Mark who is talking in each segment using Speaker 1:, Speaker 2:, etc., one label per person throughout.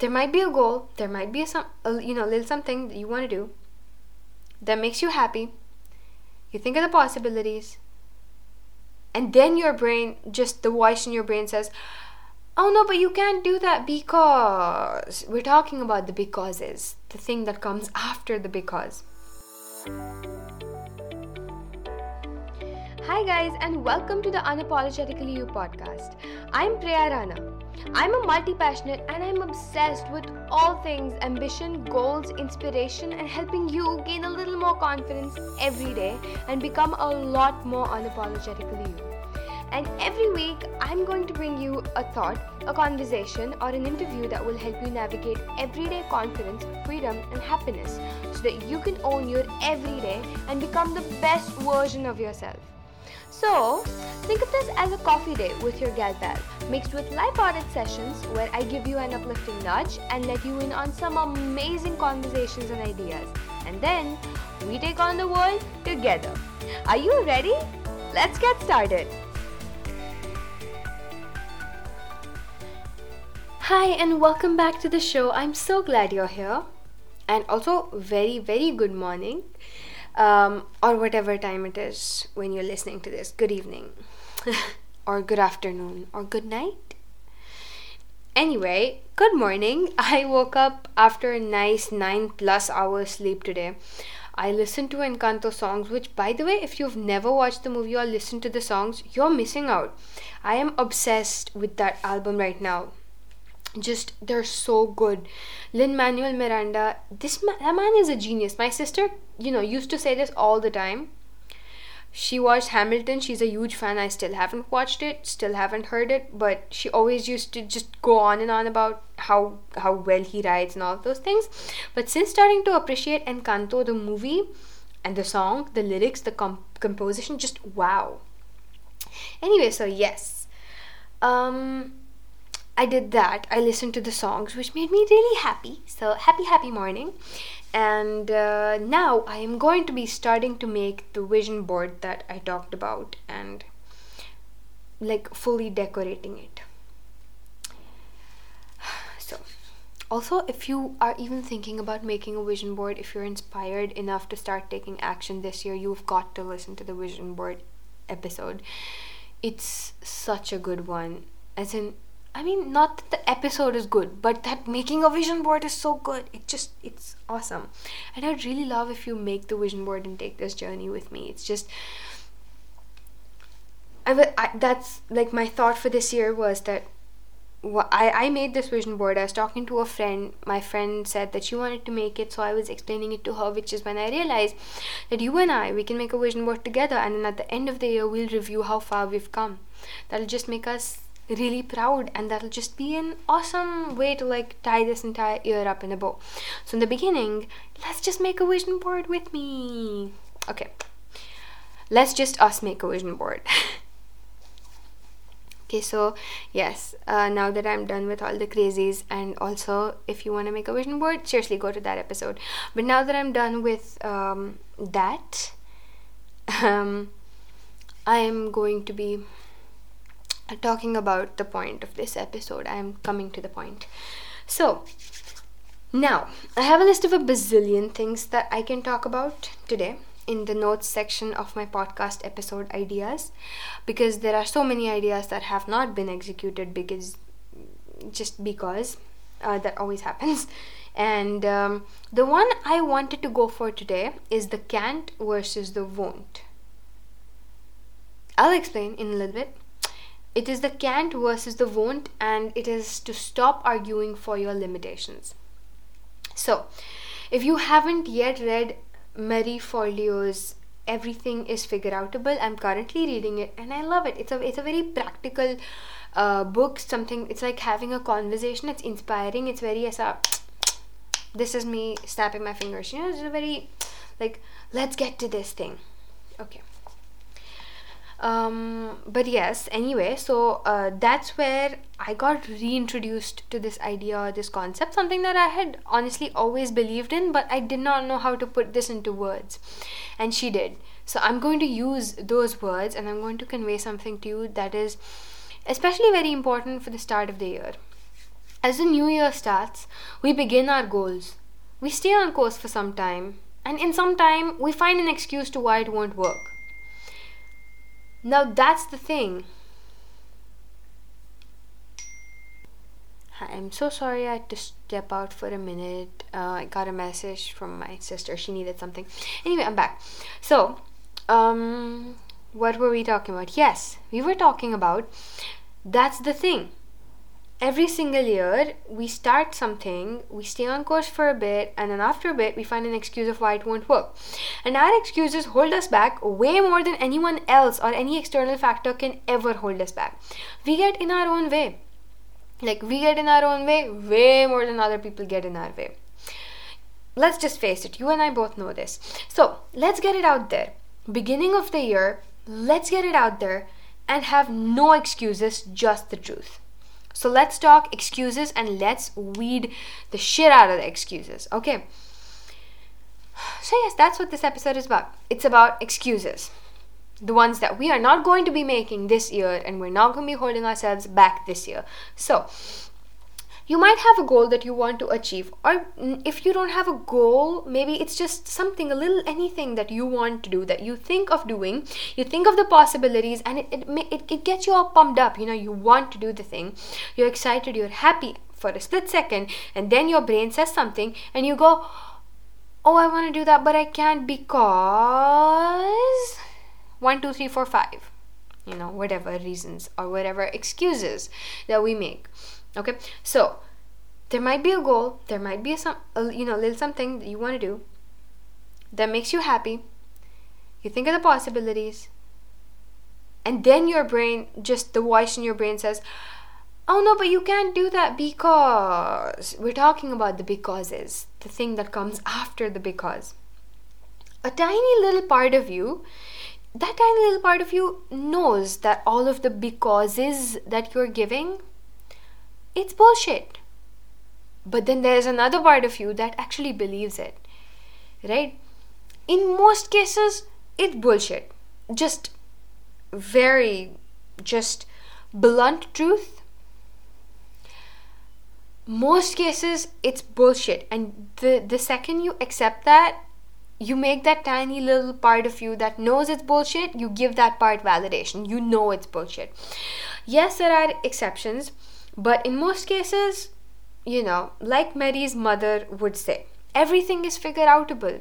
Speaker 1: there might be a goal, there might be a some you know, little something that you want to do that makes you happy. You think of the possibilities. And then your brain just the voice in your brain says, "Oh no, but you can't do that because we're talking about the becauses, the thing that comes after the because." Hi, guys, and welcome to the Unapologetically You podcast. I'm Priya Rana. I'm a multi passionate and I'm obsessed with all things ambition, goals, inspiration, and helping you gain a little more confidence every day and become a lot more unapologetically you. And every week, I'm going to bring you a thought, a conversation, or an interview that will help you navigate everyday confidence, freedom, and happiness so that you can own your everyday and become the best version of yourself. So, think of this as a coffee day with your gal pal, mixed with light-hearted sessions where I give you an uplifting nudge and let you in on some amazing conversations and ideas. And then, we take on the world together. Are you ready? Let's get started. Hi, and welcome back to the show. I'm so glad you're here. And also, very, very good morning um, or whatever time it is when you're listening to this. Good evening, or good afternoon, or good night. Anyway, good morning. I woke up after a nice 9 plus hours sleep today. I listened to Encanto songs, which, by the way, if you've never watched the movie or listened to the songs, you're missing out. I am obsessed with that album right now just they're so good. Lin manuel miranda this man, that man is a genius. My sister you know used to say this all the time. She watched hamilton. She's a huge fan. I still haven't watched it still haven't heard it but she always used to just go on and on about how how well he writes and all those things. But since starting to appreciate encanto the movie and the song the lyrics the comp- composition just wow. Anyway so yes. Um I did that. I listened to the songs, which made me really happy. So, happy, happy morning. And uh, now I am going to be starting to make the vision board that I talked about and like fully decorating it. So, also, if you are even thinking about making a vision board, if you're inspired enough to start taking action this year, you've got to listen to the vision board episode. It's such a good one. As in, I mean, not that the episode is good, but that making a vision board is so good. It just, it's awesome. And I'd really love if you make the vision board and take this journey with me. It's just, I, I that's like my thought for this year was that I, I made this vision board. I was talking to a friend. My friend said that she wanted to make it, so I was explaining it to her, which is when I realized that you and I, we can make a vision board together, and then at the end of the year, we'll review how far we've come. That'll just make us really proud and that'll just be an awesome way to like tie this entire year up in a bow. So in the beginning let's just make a vision board with me. Okay. Let's just us make a vision board. Okay so yes uh, now that i'm done with all the crazies and also if you want to make a vision board seriously go to that episode. But now that i'm done with um, that um, i am going to be talking about the point of this episode. I am coming to the point. So, now I have a list of a bazillion things that I can talk about today in the notes section of my podcast episode ideas because there are so many ideas that have not been executed because just because uh, that always happens. And um, the one I wanted to go for today is the can't versus the won't. I'll explain in a little bit. It is the can't versus the won't, and it is to stop arguing for your limitations. So, if you haven't yet read Marie Forleo's Everything is Figure Outable, I'm currently reading it and I love it. It's a it's a very practical uh, book. Something it's like having a conversation. It's inspiring. It's very a this is me snapping my fingers. You know, it's a very like let's get to this thing. Okay um, but yes anyway so uh, that's where i got reintroduced to this idea this concept something that i had honestly always believed in but i did not know how to put this into words and she did so i'm going to use those words and i'm going to convey something to you that is especially very important for the start of the year As the new year starts, we begin our goals. We stay on course for some time, and in some time, we find an excuse to why it won't work. Now, that's the thing. I'm so sorry I had to step out for a minute. Uh, I got a message from my sister. She needed something. Anyway, I'm back. So, um, what were we talking about? Yes, we were talking about that's the thing every single year we start something we stay on course for a bit and then after a bit we find an excuse of why it won't work. And our excuses hold us back way more than anyone else or any external factor can ever hold us back. We get in our own way. Like we get in our own way way more than other people get in our way. Let's just face it you and i both know this. So let's get it out there. Beginning of the year let's get it out there and have no excuses just the truth so let's talk excuses and let's weed the shit out of the excuses, okay? So, yes, that's what this episode is about. It's about excuses. The ones that we are not going to be making this year and we're not going to be holding ourselves back this year. So, you might have a goal that you want to achieve or if you don't have a goal maybe it's just something a little anything that you want to do that you think of doing you think of the possibilities and it, it, it, it gets you all pumped up. You know you want to do the thing you're excited you're happy for a split second and then your brain says something and you go oh i want to do that but i can't because one two three four five you know whatever reasons or whatever excuses that we make okay? So there might be a goal there might be some you know little something that you want to do that makes you happy. You think of the possibilities and then your brain just the voice in your brain says oh no but you can't do that because we're talking about the becauses the thing that comes after the because. A tiny little part of you that tiny little part of you knows that all of the becauses that you're giving it's bullshit. But then there's another part of you that actually believes it. Right? In most cases, it's bullshit. Just very, just blunt truth. Most cases, it's bullshit. And the, the second you accept that, you make that tiny little part of you that knows it's bullshit, you give that part validation. You know it's bullshit. Yes, there are exceptions but in most cases, you know, like Mary's mother would say, everything is figure outable.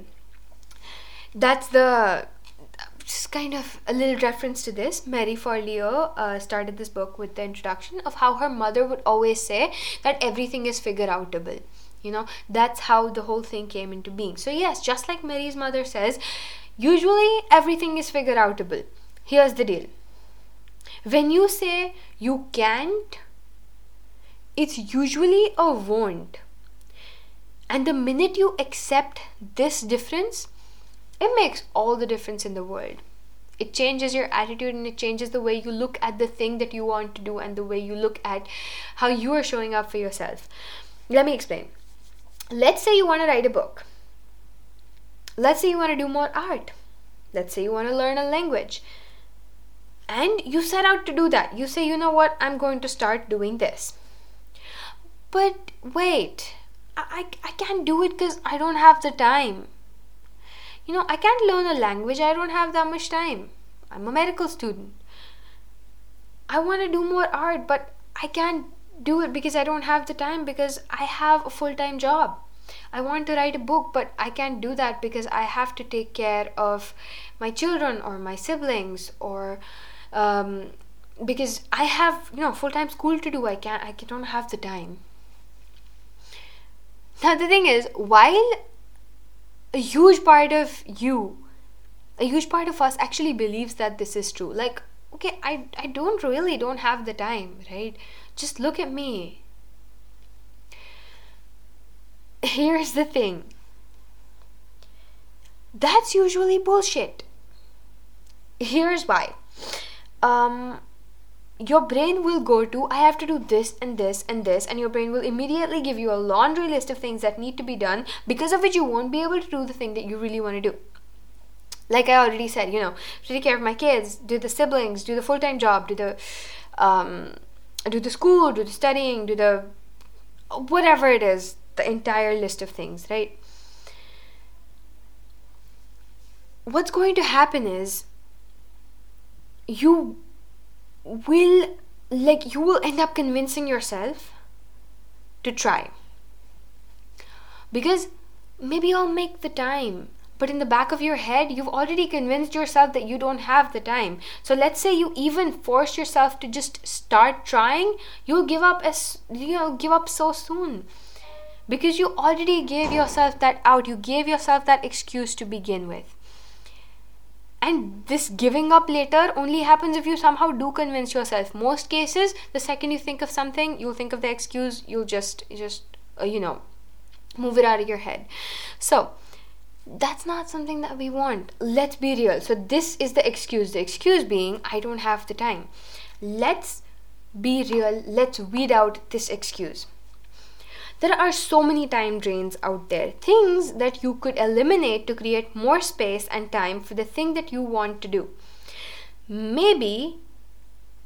Speaker 1: That's the just kind of a little reference to this. Marie Forleo uh, started this book with the introduction of how her mother would always say that everything is figure outable. You know, that's how the whole thing came into being. So, yes, just like Mary's mother says, usually everything is figure outable. Here's the deal when you say you can't it's usually a want. And the minute you accept this difference, it makes all the difference in the world. It changes your attitude and it changes the way you look at the thing that you want to do and the way you look at how you are showing up for yourself. Let me explain. Let's say you want to write a book. Let's say you want to do more art. Let's say you want to learn a language. And you set out to do that. You say, you know what, I'm going to start doing this. But wait, I, I, can't do it because I don't have the time. You know, I can't learn a language, I don't have that much time. I'm a medical student. I want to do more art, but I can't do it because I don't have the time because I have a full time job. I want to write a book, but I can't do that because I have to take care of my children or my siblings or um, because I have you know full time school to do. I can't. I don't have the time. Now, the thing is, while a huge part of you, a huge part of us actually believes that this is true, like, okay, I, I don't really don't have the time, right? Just look at me. Here's the thing that's usually bullshit. Here's why. Um, your brain will go to i have to do this and this and this and your brain will immediately give you a laundry list of things that need to be done because of which you won't be able to do the thing that you really want to do like i already said you know take care of my kids do the siblings do the full-time job do the um, do the school do the studying do the whatever it is, the entire list of things, right? What's going to happen is you will like you will end up convincing yourself to try. Because maybe I'll make the time but in the back of your head you've already convinced yourself that you don't have the time. So let's say you even force yourself to just start trying you'll give up as you know give up so soon. Because you already gave yourself that out you gave yourself that excuse to begin with and this giving up later only happens if you somehow do convince yourself most cases the second you think of something you'll think of the excuse you'll just just uh, you know move it out of your head so that's not something that we want. Let's be real. So, this is the excuse. The excuse being, I don't have the time. Let's be real. Let's weed out this excuse. There are so many time drains out there, things that you could eliminate to create more space and time for the thing that you want to do. Maybe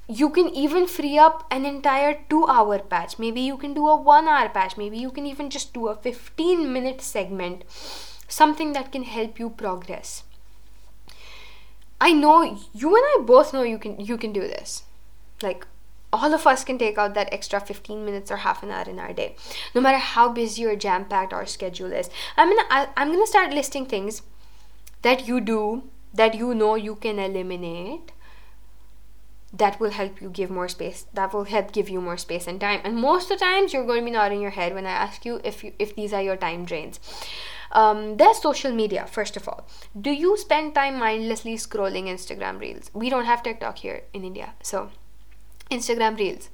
Speaker 1: you can even free up an entire two hour patch. Maybe you can do a one hour patch. Maybe you can even just do a 15 minute segment something that can help you progress. I know you and I both know you can you can do this. Like all of us can take out that extra 15 minutes or half an hour in our day no matter how busy or jam packed our schedule is i'm gonna I, i'm gonna start listing things that you do that you know you can eliminate that will help you give more space that will help give you more space and time and most of the times you're going to be nodding your head when i ask you if you if these are your time drains um, there's social media, first of all. Do you spend time mindlessly scrolling Instagram reels? We don't have TikTok here in India. So, Instagram reels.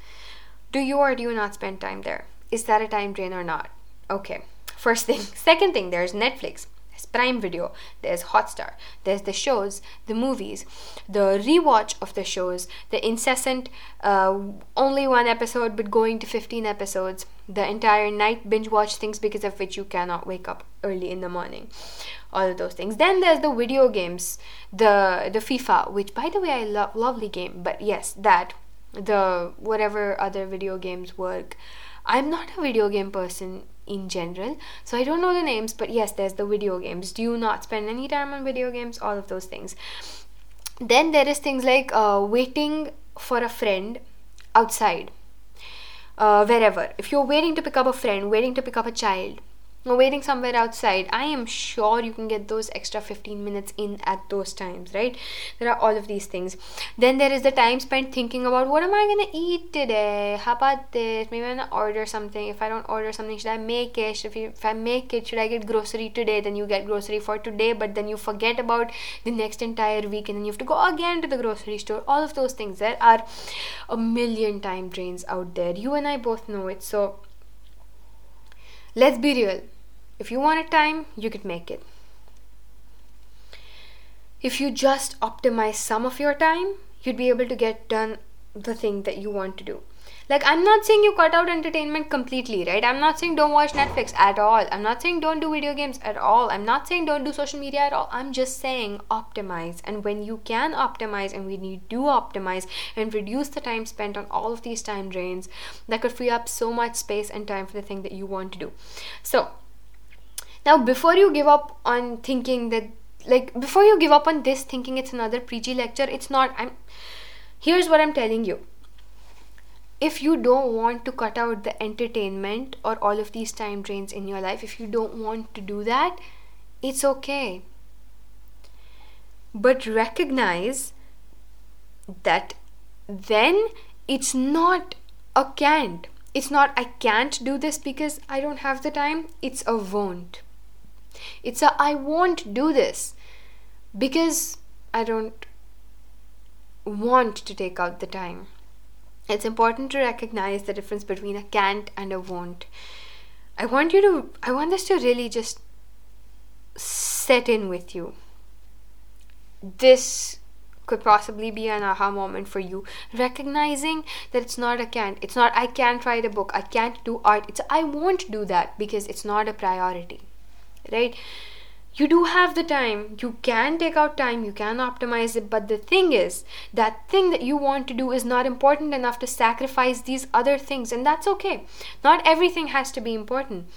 Speaker 1: Do you or do you not spend time there? Is that a time drain or not? Okay. First thing. Second thing, there's Netflix. There's Prime Video, there's Hotstar, there's the shows, the movies, the rewatch of the shows, the incessant uh, only one episode but going to 15 episodes, the entire night binge watch things because of which you cannot wake up early in the morning. All of those things. Then there's the video games, the the FIFA, which by the way I love lovely game, but yes, that the whatever other video games work. I'm not a video game person in general. So I don't know the names, but yes, there's the video games. Do you not spend any time on video games? All of those things. Then there is things like uh, waiting for a friend outside, uh, wherever. If you're waiting to pick up a friend, waiting to pick up a child, waiting somewhere outside. I am sure you can get those extra 15 minutes in at those times right? There are all of these things. Then there is the time spent thinking about what am i going to eat today? How about this? Maybe i'm going to order something. If i don't order something should i make it? If, you, if i make it should i get grocery today? Then you get grocery for today but then you forget about the next entire week and then you have to go again to the grocery store. All of those things. There are a million time drains out there. You and i both know it. So let's be real if you wanted time, you could make it. If you just optimize some of your time, you'd be able to get done the thing that you want to do. Like, I'm not saying you cut out entertainment completely, right? I'm not saying don't watch Netflix at all. I'm not saying don't do video games at all. I'm not saying don't do social media at all. I'm just saying optimize. And when you can optimize and when you do optimize and reduce the time spent on all of these time drains, that could free up so much space and time for the thing that you want to do. So, now, before you give up on thinking that, like, before you give up on this thinking it's another preachy lecture, it's not. I'm. Here's what I'm telling you. If you don't want to cut out the entertainment or all of these time drains in your life, if you don't want to do that, it's okay. But recognize that then it's not a can't. It's not I can't do this because I don't have the time. It's a won't. It's a I won't do this because I don't want to take out the time. It's important to recognize the difference between a can't and a won't. I want you to, I want this to really just set in with you. This could possibly be an aha moment for you. Recognizing that it's not a can't. It's not I can't write a book. I can't do art. It's I won't do that because it's not a priority right you do have the time. You can take out time. You can optimize it. But the thing is that thing that you want to do is not important enough to sacrifice these other things. And that's okay. Not everything has to be important.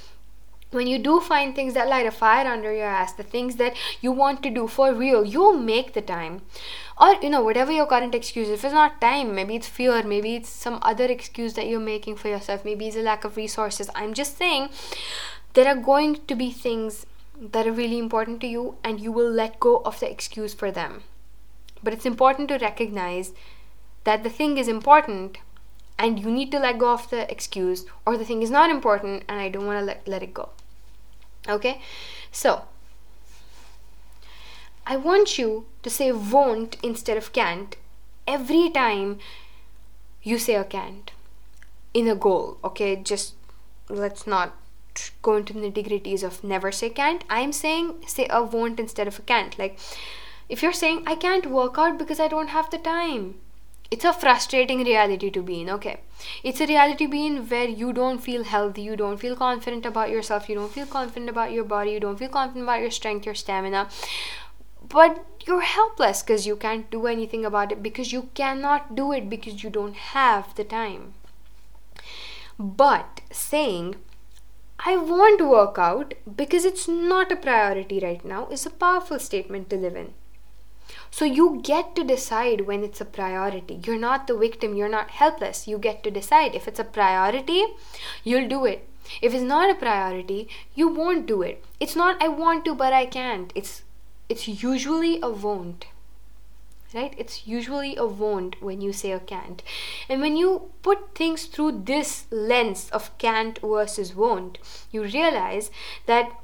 Speaker 1: When you do find things that light a fire under your ass, the things that you want to do for real, you'll make the time. Or, you know, whatever your current excuse, if it's not time, maybe it's fear, maybe it's some other excuse that you're making for yourself, maybe it's a lack of resources. I'm just saying there are going to be things that are really important to you, and you will let go of the excuse for them. But it's important to recognize that the thing is important and you need to let go of the excuse, or the thing is not important and I don't want to let, let it go. Okay? So I want you to say won't instead of can't every time you say a can't in a goal okay? Just let's not go into the nitty gritties of never say can't. I'm saying say a won't instead of a can't. Like if you're saying i can't work out because i don't have the time it's a frustrating reality to be in okay? It's a reality being where you don't feel healthy you don't feel confident about yourself you don't feel confident about your body you don't feel confident about your strength your stamina. But you're helpless because you can't do anything about it because you cannot do it because you don't have the time. But saying I won't work out because it's not a priority right now is a powerful statement to live in. So you get to decide when it's a priority. You're not the victim, you're not helpless. You get to decide. If it's a priority, you'll do it. If it's not a priority, you won't do it. It's not I want to but I can't. It's it's usually a won't. Right? It's usually a won't when you say a can't. And when you put things through this lens of can't versus won't, you realize that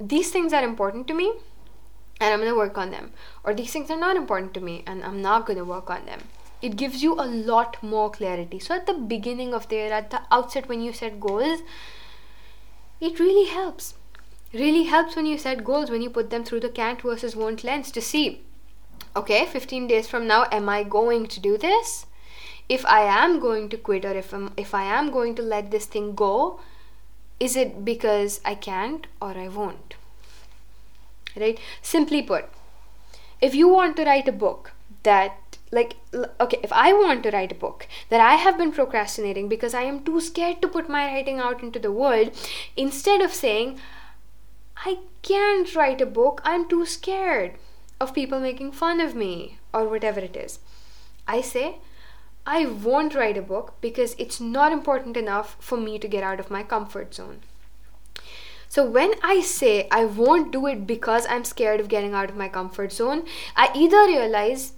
Speaker 1: these things are important to me and I'm going to work on them. Or these things are not important to me and I'm not going to work on them. It gives you a lot more clarity. So at the beginning of the year, at the outset when you set goals, it really helps. Really helps when you set goals, when you put them through the can't versus won't lens to see, okay, 15 days from now, am I going to do this? If I am going to quit or if, I'm, if I am going to let this thing go, is it because I can't or I won't? right simply put if you want to write a book that like okay if i want to write a book that i have been procrastinating because i am too scared to put my writing out into the world instead of saying i can't write a book i'm too scared of people making fun of me or whatever it is. I say i won't write a book because it's not important enough for me to get out of my comfort zone. So when I say I won't do it because I'm scared of getting out of my comfort zone, I either realize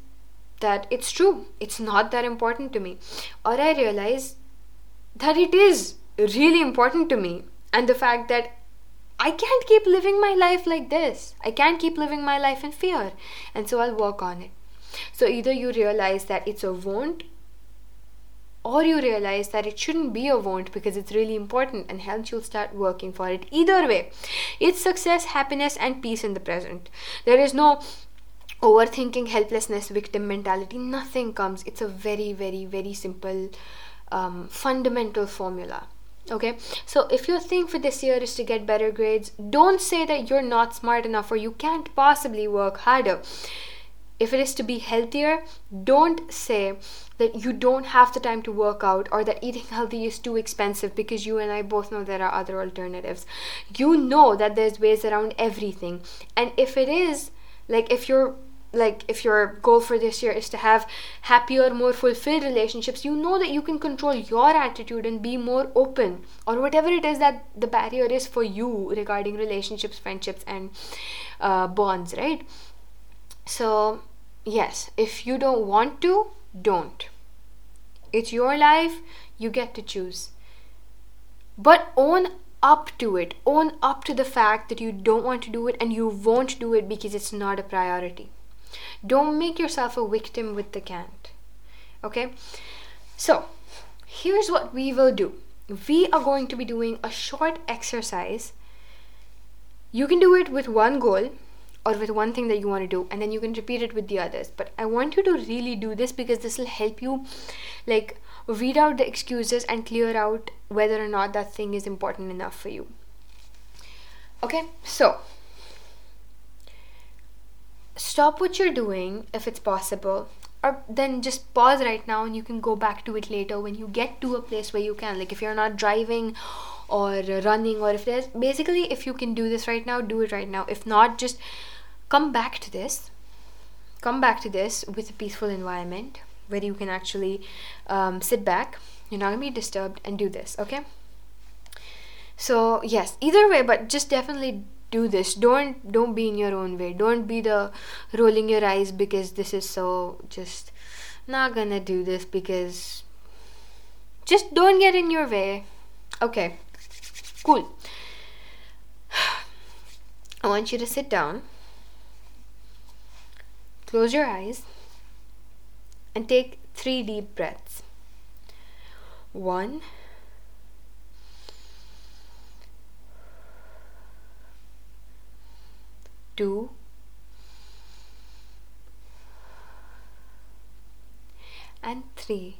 Speaker 1: that it's true, it's not that important to me, or I realize that it is really important to me, and the fact that I can't keep living my life like this. I can't keep living my life in fear, and so I'll work on it. So either you realize that it's a won't or you realize that it shouldn't be a won't because it's really important and hence you'll start working for it. Either way, it's success, happiness, and peace in the present. There is no overthinking, helplessness, victim mentality. Nothing comes. It's a very, very, very simple, um, fundamental formula. Okay, so if your thing for this year is to get better grades, don't say that you're not smart enough or you can't possibly work harder if it is to be healthier, don't say that you don't have the time to work out or that eating healthy is too expensive because you and I both know there are other alternatives. You know that there's ways around everything. And if it is, like if you're like if your goal for this year is to have happier more fulfilled relationships you know that you can control your attitude and be more open or whatever it is that the barrier is for you regarding relationships friendships and uh, bonds right so yes, if you don't want to, don't. It's your life, you get to choose. But own up to it. Own up to the fact that you don't want to do it and you won't do it because it's not a priority. Don't make yourself a victim with the can't. Okay? So, here's what we will do we are going to be doing a short exercise. You can do it with one goal or with one thing that you want to do and then you can repeat it with the others but i want you to really do this because this will help you like read out the excuses and clear out whether or not that thing is important enough for you okay so stop what you're doing if it's possible or then just pause right now and you can go back to it later when you get to a place where you can. Like if you're not driving or running or if there's basically if you can do this right now do it right now. If not just come back to this. Come back to this with a peaceful environment where you can actually um, sit back. You're not gonna be disturbed and do this okay? So yes either way but just definitely do this. Don't don't be in your own way. Don't be the rolling your eyes because this is so just not gonna do this because just don't get in your way. Okay. Cool. I want you to sit down, close your eyes, and take three deep breaths. One, two, and three.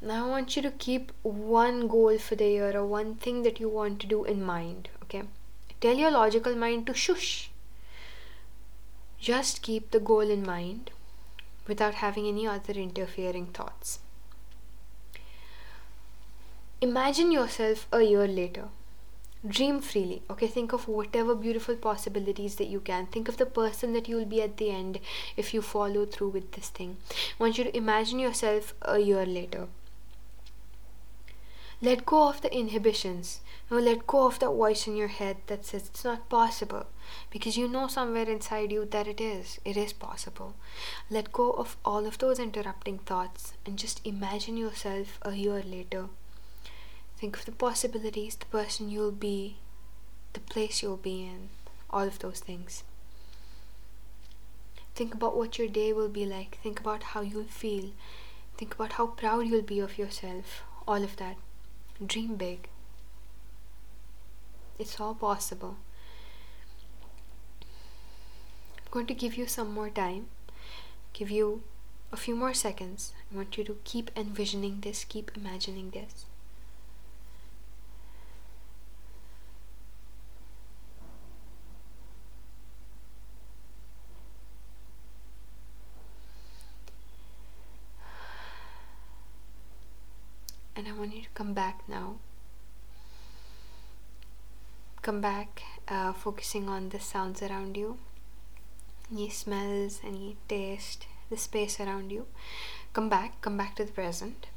Speaker 1: Now I want you to keep one goal for the year or one thing that you want to do in mind. Okay. Tell your logical mind to shush. Just keep the goal in mind without having any other interfering thoughts. Imagine yourself a year later. Dream freely. Okay, think of whatever beautiful possibilities that you can. Think of the person that you will be at the end if you follow through with this thing. I want you to imagine yourself a year later let go of the inhibitions. No, let go of that voice in your head that says it's not possible. Because you know somewhere inside you that it is. It is possible. Let go of all of those interrupting thoughts and just imagine yourself a year later. Think of the possibilities, the person you'll be, the place you'll be in, all of those things. Think about what your day will be like. Think about how you'll feel. Think about how proud you'll be of yourself. All of that. Dream big. It's all possible. I'm going to give you some more time, give you a few more seconds. I want you to keep envisioning this, keep imagining this. and I want you to come back now. Come back, uh, focusing on the sounds around you, any smells, any taste, the space around you. Come back, come back to the present.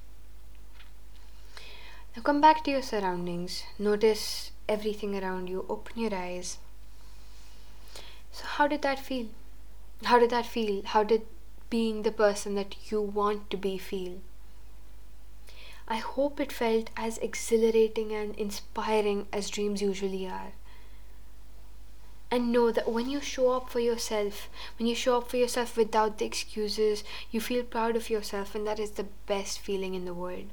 Speaker 1: Now come back to your surroundings. Notice everything around you. Open your eyes. So, how did that feel? How did that feel? How did being the person that you want to be feel? I hope it felt as exhilarating and inspiring as dreams usually are. And know that when you show up for yourself, when you show up for yourself without the excuses, you feel proud of yourself, and that is the best feeling in the world.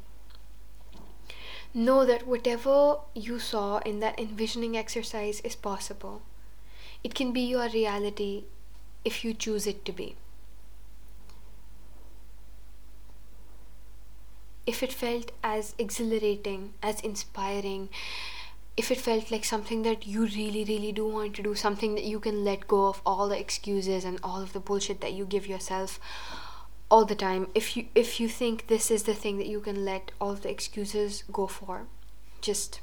Speaker 1: Know that whatever you saw in that envisioning exercise is possible. It can be your reality if you choose it to be. If it felt as exhilarating, as inspiring, if it felt like something that you really, really do want to do, something that you can let go of all the excuses and all of the bullshit that you give yourself all the time. If you if you think this is the thing that you can let all the excuses go for, just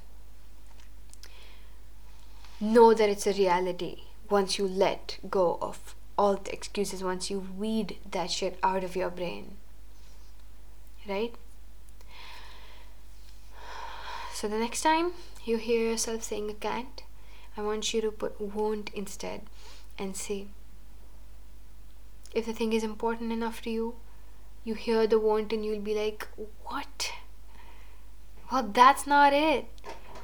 Speaker 1: know that it's a reality once you let go of all the excuses, once you weed that shit out of your brain. Right? So the next time you hear yourself saying a can't, I want you to put won't instead and see. If the thing is important enough to you, you hear the won't and you'll be like, What? Well, that's not it.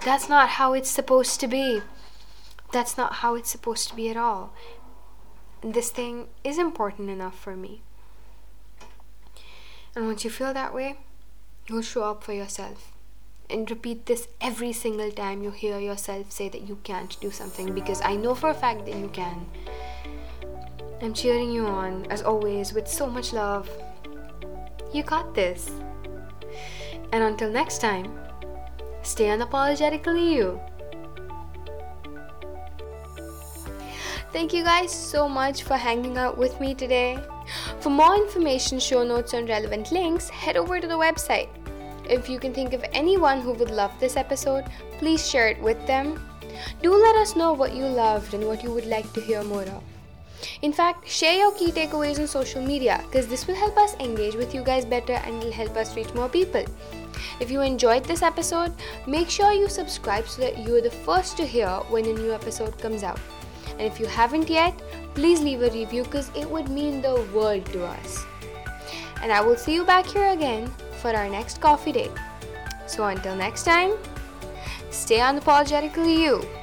Speaker 1: That's not how it's supposed to be. That's not how it's supposed to be at all. This thing is important enough for me. And once you feel that way, you'll show up for yourself and repeat this every single time you hear yourself say that you can't do something because I know for a fact that you can. I'm cheering you on, as always, with so much love. You got this. And until next time, stay unapologetically you. Thank you guys so much for hanging out with me today. For more information, show notes, and relevant links, head over to the website. If you can think of anyone who would love this episode, please share it with them. Do let us know what you loved and what you would like to hear more of. In fact, share your key takeaways on social media because this will help us engage with you guys better and it will help us reach more people. If you enjoyed this episode, make sure you subscribe so that you are the first to hear when a new episode comes out. And if you haven't yet, please leave a review because it would mean the world to us. And I will see you back here again for our next coffee date. So until next time, stay unapologetically you.